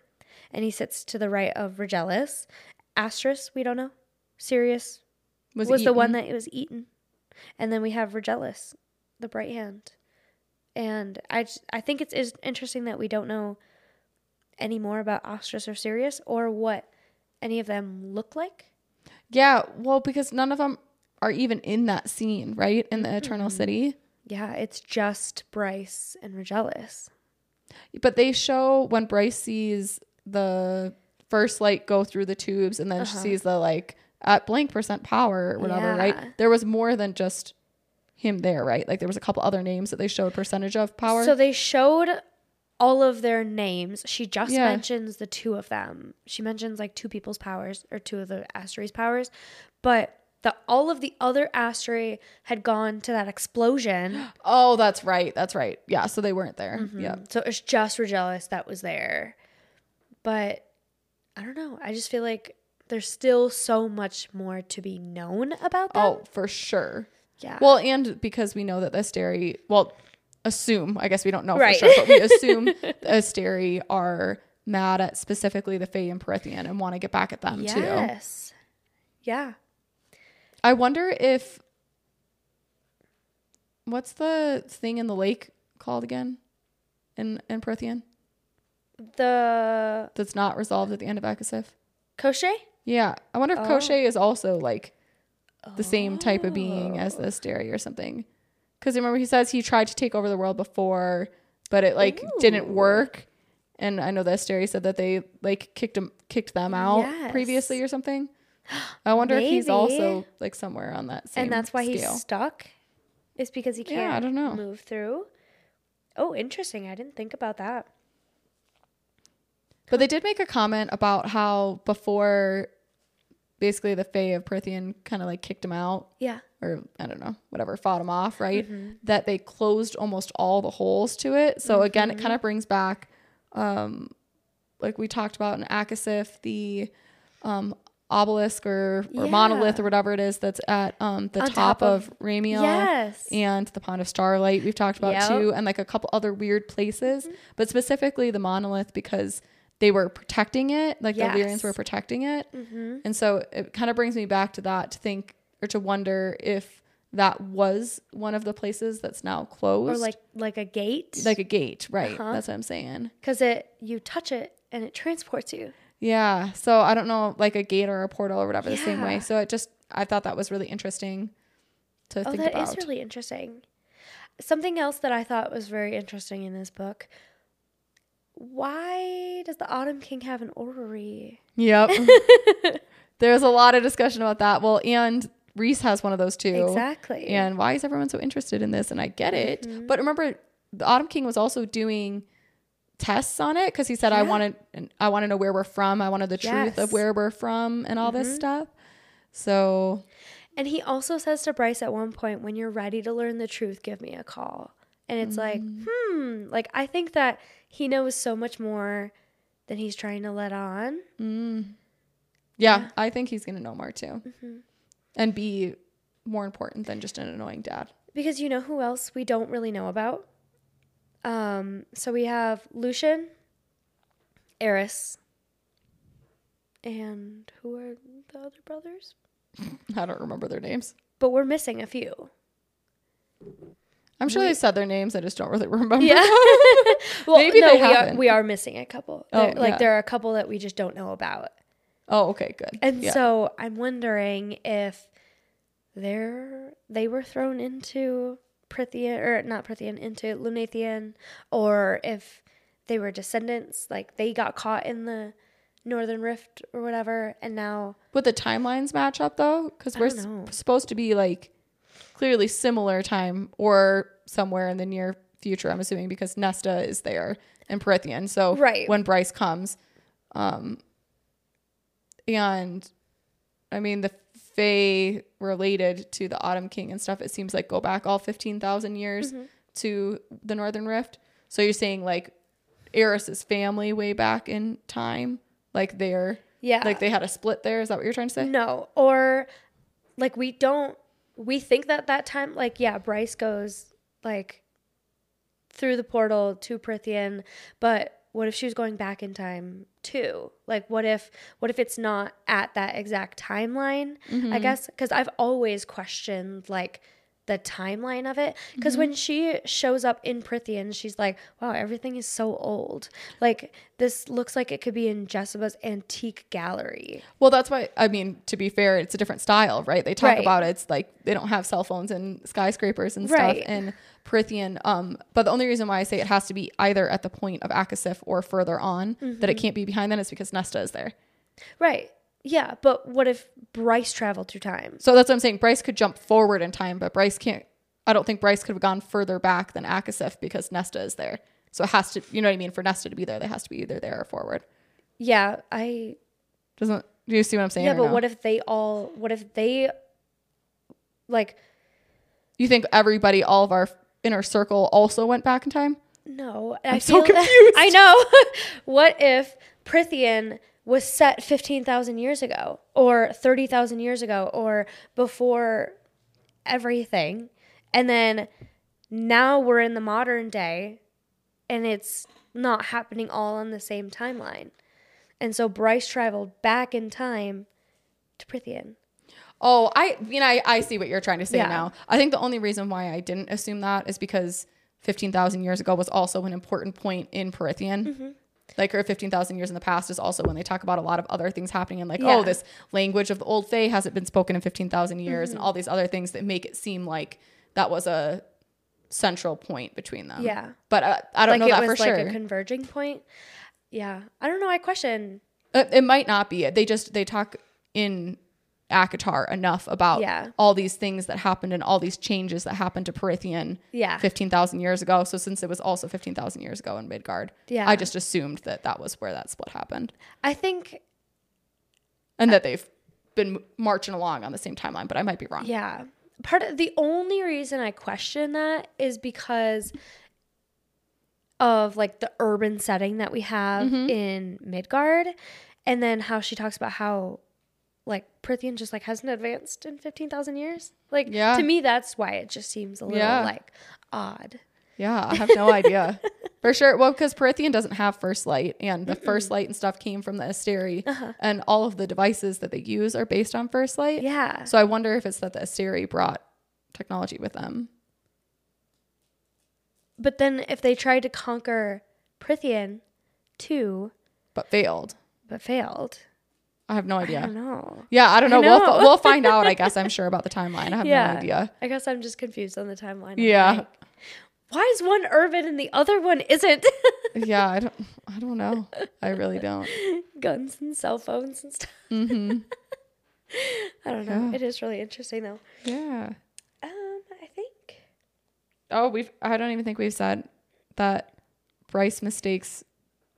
and he sits to the right of Rigelus. Asteris we don't know. Sirius Was, was, the one that was eaten, and then we have Rigelus, the bright hand, and I just, I think it's, it's interesting that we don't know any more about Asteris or Sirius or what any of them look like. Yeah, well, because none of them are even in that scene, right? In the Eternal Mm-hmm. City. Yeah, it's just Bryce and Rigelus. But they show when Bryce sees the first light go through the tubes and then she sees the like at blank percent power or whatever, Yeah. right? There was more than just him there, right? Like there was a couple other names that they showed percentage of power. So they showed all of their names. She just Yeah. mentions the two of them. She mentions like two people's powers or two of the asteroids' powers, but the all of the other Asteri had gone to that explosion. oh, that's right. That's right. Yeah, so they weren't there. Mm-hmm. Yeah. So it's just Rigelus that was there. But I don't know. I just feel like there's still so much more to be known about them. Oh, for sure. Yeah. Well, and because we know that the Asteri, well, assume, I guess we don't know Right. for sure, but we assume the Asteri are mad at specifically the Fae and Prythian and want to get back at them too. yes. Yeah. I wonder if what's the thing in the lake called again in in Prythian The that's not resolved at the end of ACOSF? Koschei? Yeah, I wonder if Oh. Koschei is also like the same type of being as the Asteri or something. Because remember he says he tried to take over the world before, but it like didn't work. And I know the Asteri said that they like kicked him kicked them out Yes. previously or something. I wonder if he's also like somewhere on that same And that's why scale. he's stuck? Is because he can't Yeah, I don't know. move through? Oh, interesting. I didn't think about that. But they did make a comment about how before basically the Fae of Prythian kind of like kicked him out Yeah. or I don't know, whatever, fought him off, right? Mm-hmm. That they closed almost all the holes to it. So again, Mm-hmm. it kind of brings back um like we talked about in ACOSF, the um obelisk or, or monolith or whatever it is that's at um the top, top of- of Ramiel Yes. and the Pond of Starlight we've talked about Yep. Mm-hmm. too and like a couple other weird places but specifically the monolith because they were protecting it like the Lyrians Mm-hmm. were protecting it and so it kind of brings me back to that to think or to wonder if that was one of the places that's now closed Or like like a gate. like a gate right Uh-huh. that's what i'm saying because it you touch it and it transports you. yeah so i don't know like a gate or a portal or whatever the same way so it just i thought that was really interesting to Oh, think that is about really interesting. Something else that I thought was very interesting in this book. Why does the Autumn King have an orrery? Yep. There's a lot of discussion about that. Well, and Rhys has one of those too. Exactly. Mm-hmm. And why is everyone so interested in this? And I get it. But remember, the Autumn King was also doing tests on it because he said, "I Yeah. wanted, I want to know where we're from. I wanted the truth Yes. Mm-hmm. of where we're from and all this stuff." So And he also says to Bryce at one point, when you're ready to learn the truth, give me a call. And it's like, Mm. hmm, like I think that he knows so much more than he's trying to let on. Yeah, I think he's gonna know more too, Mm-hmm. and be more important than just an annoying dad. Because you know who else we don't really know about? Um, so we have Lucien, Eris, and who are the other brothers? I don't remember their names. But we're missing a few. I'm sure they said their names. I just don't really remember. Yeah. well, Maybe no, they we are, we are missing a couple. Oh, There- like yeah. there are a couple that we just don't know about. Oh, okay, good. And yeah. so I'm wondering if they're they were thrown into Prythian or not Prythian into Lunathion or if they were descendants like they got caught in the Northern Rift or whatever and now would the timelines match up though? Because we're s- supposed to be like clearly similar time or somewhere in the near future. I'm assuming because Nesta is there and Prythian. So Right. when Bryce comes, um, and I mean the Fae related to the Autumn King and stuff. It seems like go back all fifteen thousand years Mm-hmm. to the Northern Rift. So you're saying like Eris's family way back in time, like they're Yeah. like they had a split there. Is that what you're trying to say? no or like we don't we think that that time like yeah Bryce goes like through the portal to Prythian but what if she was going back in time too? Like what if what if it's not at that exact timeline i mm-hmm. guess? Because i've always questioned like the timeline of it because when she shows up in Prythian, she's like, "Wow, everything is so old. Like this looks like it could be in Jesiba's antique gallery." Well, that's why I mean, to be fair, it's a different style, right? They talk Right. about it, it's like they don't have cell phones and skyscrapers and stuff Right. in Prythian. Um, but the only reason why I say it has to be either at the point of ACOSF or further on, that Mm-hmm. it can't be behind then is because Nesta is there. Right. Yeah, but what if Bryce traveled through time? So that's what I'm saying. Bryce could jump forward in time, but Bryce can't. I don't think Bryce could have gone further back than ACOSF because Nesta is there. So it has to, you know what I mean? For Nesta to be there, they has to be either there or forward. Yeah, I Doesn't do you see what I'm saying? Yeah, but no? what if they all what if they like you think everybody, all of our inner circle, also went back in time? no, I'm so feel that- confused. I know. what if Prythian was set 15,000 years ago or 30,000 years ago or before everything and then now we're in the modern day and it's not happening all on the same timeline. And so Bryce traveled back in time to Prythian. Oh, I mean, I, I see what you're trying to say Yeah. now. I think the only reason why I didn't assume that is because 15,000 years ago was also an important point in Prythian. Mm-hmm. Like, or 15,000 years in the past is also when they talk about a lot of other things happening and like, Yeah. oh, this language of the old Fae hasn't been spoken in 15,000 years Mm-hmm. and all these other things that make it seem like that was a central point between them. Yeah. But uh, I don't like know that for like sure. Like a converging point. Yeah, I don't know. I question. It, it might not be. They just they talk in ACOTAR enough about Yeah. all these things that happened and all these changes that happened to Prythian Yeah. fifteen thousand years ago. So since it was also fifteen thousand years ago in Midgard, Yeah. I just assumed that that was where that split happened I think and that they've been marching along on the same timeline. But I might be wrong. yeah. Part of the only reason I question that is because of like the urban setting that we have Mm-hmm. in Midgard, and then how she talks about how like Prythian just like hasn't advanced in fifteen thousand years. Like Yeah. to me, that's why it just seems a little Yeah. like odd. Yeah, I have no idea. For sure. Well, because Prythian doesn't have first light, and the first light and stuff came from the Asteri, Uh-huh. and all of the devices that they use are based on first light. Yeah. So I wonder if it's that the Asteri brought technology with them. But then if they tried to conquer Prythian too, but failed. but failed, I have no idea. I don't know. Yeah, I don't I know. We'll, we'll find out, I guess, I'm sure, about the timeline. I have yeah. no idea. I guess I'm just confused on the timeline. I'm Yeah. like, why is one urban and the other one isn't? Yeah, I don't I don't know. I really don't. Guns and cell phones and stuff. Mm-hmm. I don't know. Yeah. It is really interesting though. Yeah. Um, I think. Oh, we've I don't even think we've said that Bryce mistakes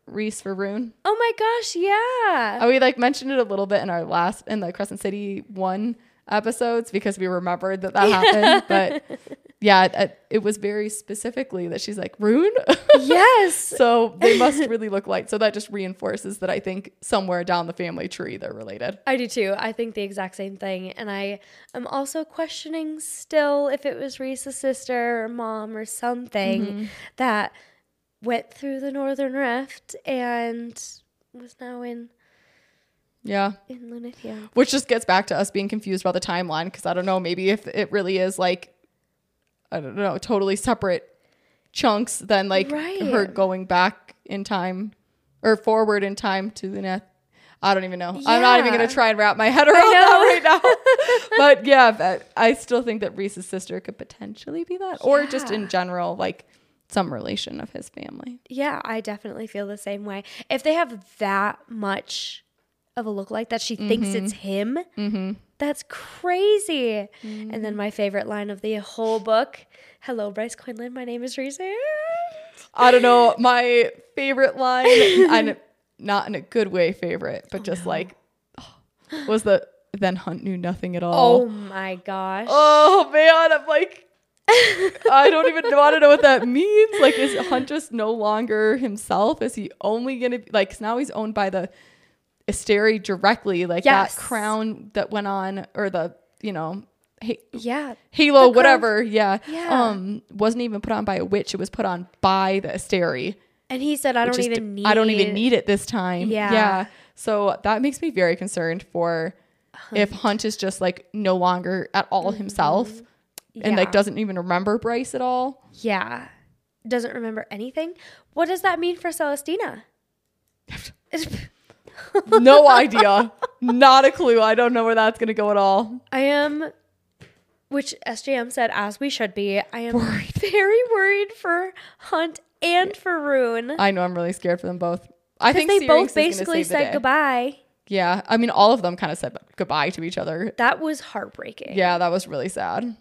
Rhys for Ruhn. Oh my gosh, yeah. Oh, we like mentioned it a little bit in our last in the Crescent City one episodes because we remembered that that happened. But yeah, it, it was very specifically that she's like Ruhn. Yes. so they must really look like. So that just reinforces that I think somewhere down the family tree they're related. I do too. I think the exact same thing. And I am also questioning still if it was Rhys's sister or mom or something mm-hmm. that went through the Northern Rift and was now in, Yeah. in Lunathion. Which just gets back to us being confused about the timeline because I don't know, maybe if it really is like, I don't know, totally separate chunks than like her going back in time or forward in time to the net. I don't even know. I'm not even going to try and wrap my head around that right now. but yeah, but I still think that Rhys's sister could potentially be that or just in general, like some relation of his family. Yeah, I definitely feel the same way. If they have that much of a look like that she thinks it's mm-hmm. him, mm-hmm. that's crazy. And then mm. my favorite line of the whole book Hello, Bryce Quinlan. My name is Rhys. I don't know. My favorite line, and not in a good way favorite, but oh, just like oh, was the then Hunt knew nothing at all. Oh my gosh. Oh, man, I'm like I don't even want to know what that means. Like, is Hunt just no longer himself? Is he only gonna be like? 'cause now he's owned by the Asteri directly, like Yes. that crown that went on, or the you know. Ha- Yeah. Halo, whatever, yeah. Yeah. Um, wasn't even put on by a witch. It was put on by the Asteri. And he said, I don't even d- need I don't even need it this time. Yeah. Yeah. So that makes me very concerned for if Hunt is just like no longer at all himself and Mm-hmm. Like doesn't even remember Bryce at all. Yeah. Doesn't remember anything. What does that mean for Celestina? No idea. Not a clue. I don't know where that's gonna go at all. I am, which SJM said, as we should be, I am very worried for Hunt and for Ruhn. I know I'm really scared for them both. I think they Syrinx both basically said goodbye. Yeah. I mean all of them kind of said goodbye to each other. That was heartbreaking. Yeah, that was really sad.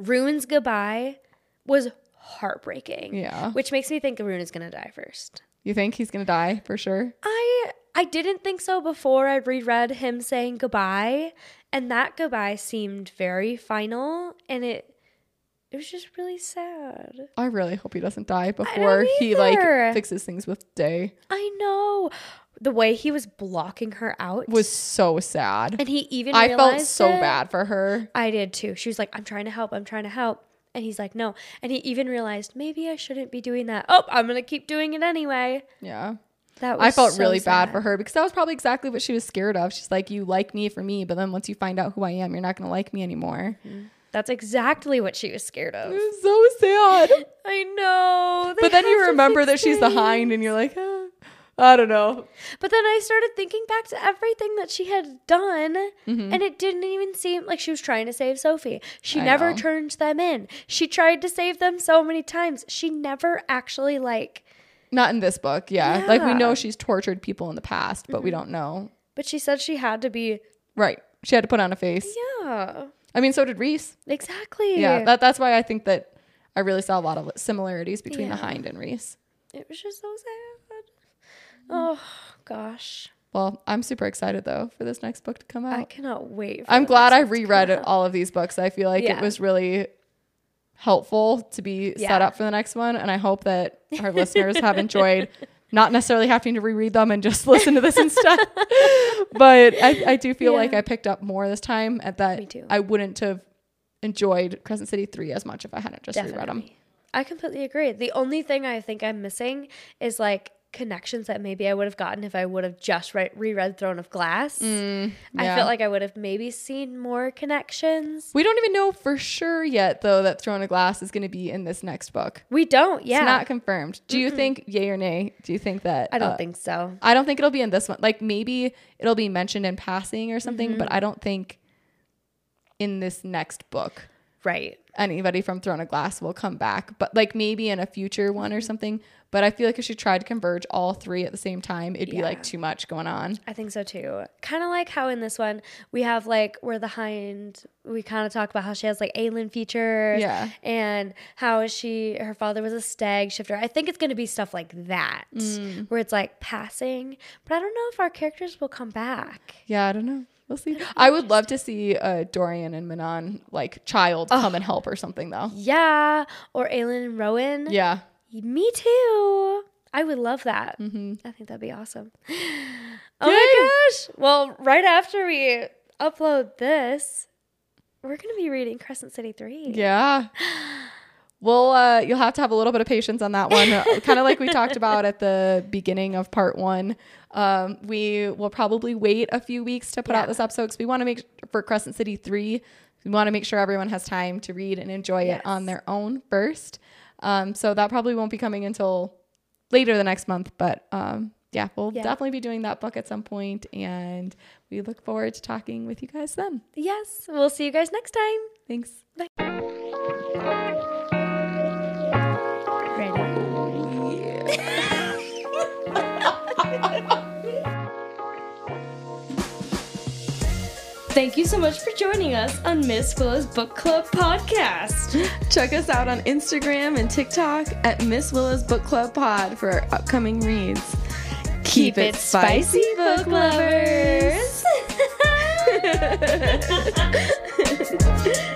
Ruhn's goodbye was heartbreaking. Yeah. Which makes me think Ruhn is going to die first. You think he's gonna die for sure? I I didn't think so before I reread him saying goodbye, and that goodbye seemed very final, and it it was just really sad. I really hope he doesn't die before he like fixes things with Day. I know the way he was blocking her out Was so sad. and he even I felt so it. bad for her. I did too. She was like, "I'm trying to help. I'm trying to help." And he's like, "No." And he even realized maybe I shouldn't be doing that. Oh, I'm gonna keep doing it anyway. Yeah. That was I felt so really bad for her because that was probably exactly what she was scared of. She's like, You like me for me, but then once you find out who I am, you're not going to like me anymore. That's exactly what she was scared of. It was so sad. I know. but then you remember that she's the hind and you're like, ah, I don't know. But then I started thinking back to everything that she had done, Mm-hmm. and it didn't even seem like she was trying to save Sofie. She I never know. turned them in. She tried to save them so many times. She never actually like. Not in this book. Yeah. Like we know she's tortured people in the past, but we don't know. But she said she had to be. Right. She had to put on a face. Yeah, I mean, so did Rhys. exactly. Yeah. That, that's why I think that I really saw a lot of similarities between the hind and Rhys. it was just so sad. Oh gosh, Well, I'm super excited though for this next book to come out. I cannot wait. For I'm glad I one to come reread all of these books. I feel like Yeah. it was really helpful to be set up for the next one. And I hope that our listeners have enjoyed not necessarily having to reread them and just listen to this instead. but I, I do feel like I picked up more this time at that. I wouldn't have enjoyed Crescent City 3 as much if I hadn't just reread them. I completely agree. The only thing I think I'm missing is like connections that maybe I would have gotten if I would have just re- reread Throne of Glass. I Mm, yeah. felt like I would have maybe seen more connections. We don't even know for sure yet, though, that Throne of Glass is going to be in this next book. We don't. Yeah. It's not confirmed. Do you think, yay or nay? Do you think that? I don't uh, think so. I don't think it'll be in this one. Like maybe it'll be mentioned in passing or something, but Mm-hmm. I don't think in this next book Right. anybody from Throne of Glass will come back. But like maybe in a future one Mm-hmm. or something. But I feel like if she tried to converge all three at the same time, it'd be like too much going on. I think so too. Kind of like how in this one we have like where the hind we kind of talk about how she has like alien features Yeah. and how she her father was a stag shifter. I think it's going to be stuff like that Mm. where it's like passing, but I don't know if our characters will come back. Yeah, I don't know. We'll see. I would love to see uh, Dorian and Manon like child come and help or something though. Yeah, or Aelin and Rowan. Yeah. Me too. I would love that. I think that'd be awesome. Oh my gosh. Well, right after we upload this, we're going to be reading Crescent City 3. Yeah. Well, uh, you'll have to have a little bit of patience on that one. kind of like we talked about at the beginning of part one. Um, we will probably wait a few weeks to put out this episode because we want to make for Crescent City 3, we want to make sure everyone has time to read and enjoy it on their own first. Um, so that probably won't be coming until later the next month. But um, yeah, we'll Yeah. definitely be doing that book at some point, And we look forward to talking with you guys then. Yes. We'll see you guys next time. Thanks. Ready? Thank you so much for joining us on Miss Willa's Book Club podcast. Check us out on Instagram and TikTok at Miss Willa's Book Club Pod for our upcoming reads. Keep, Keep it, spicy, spicy, book lovers. lovers.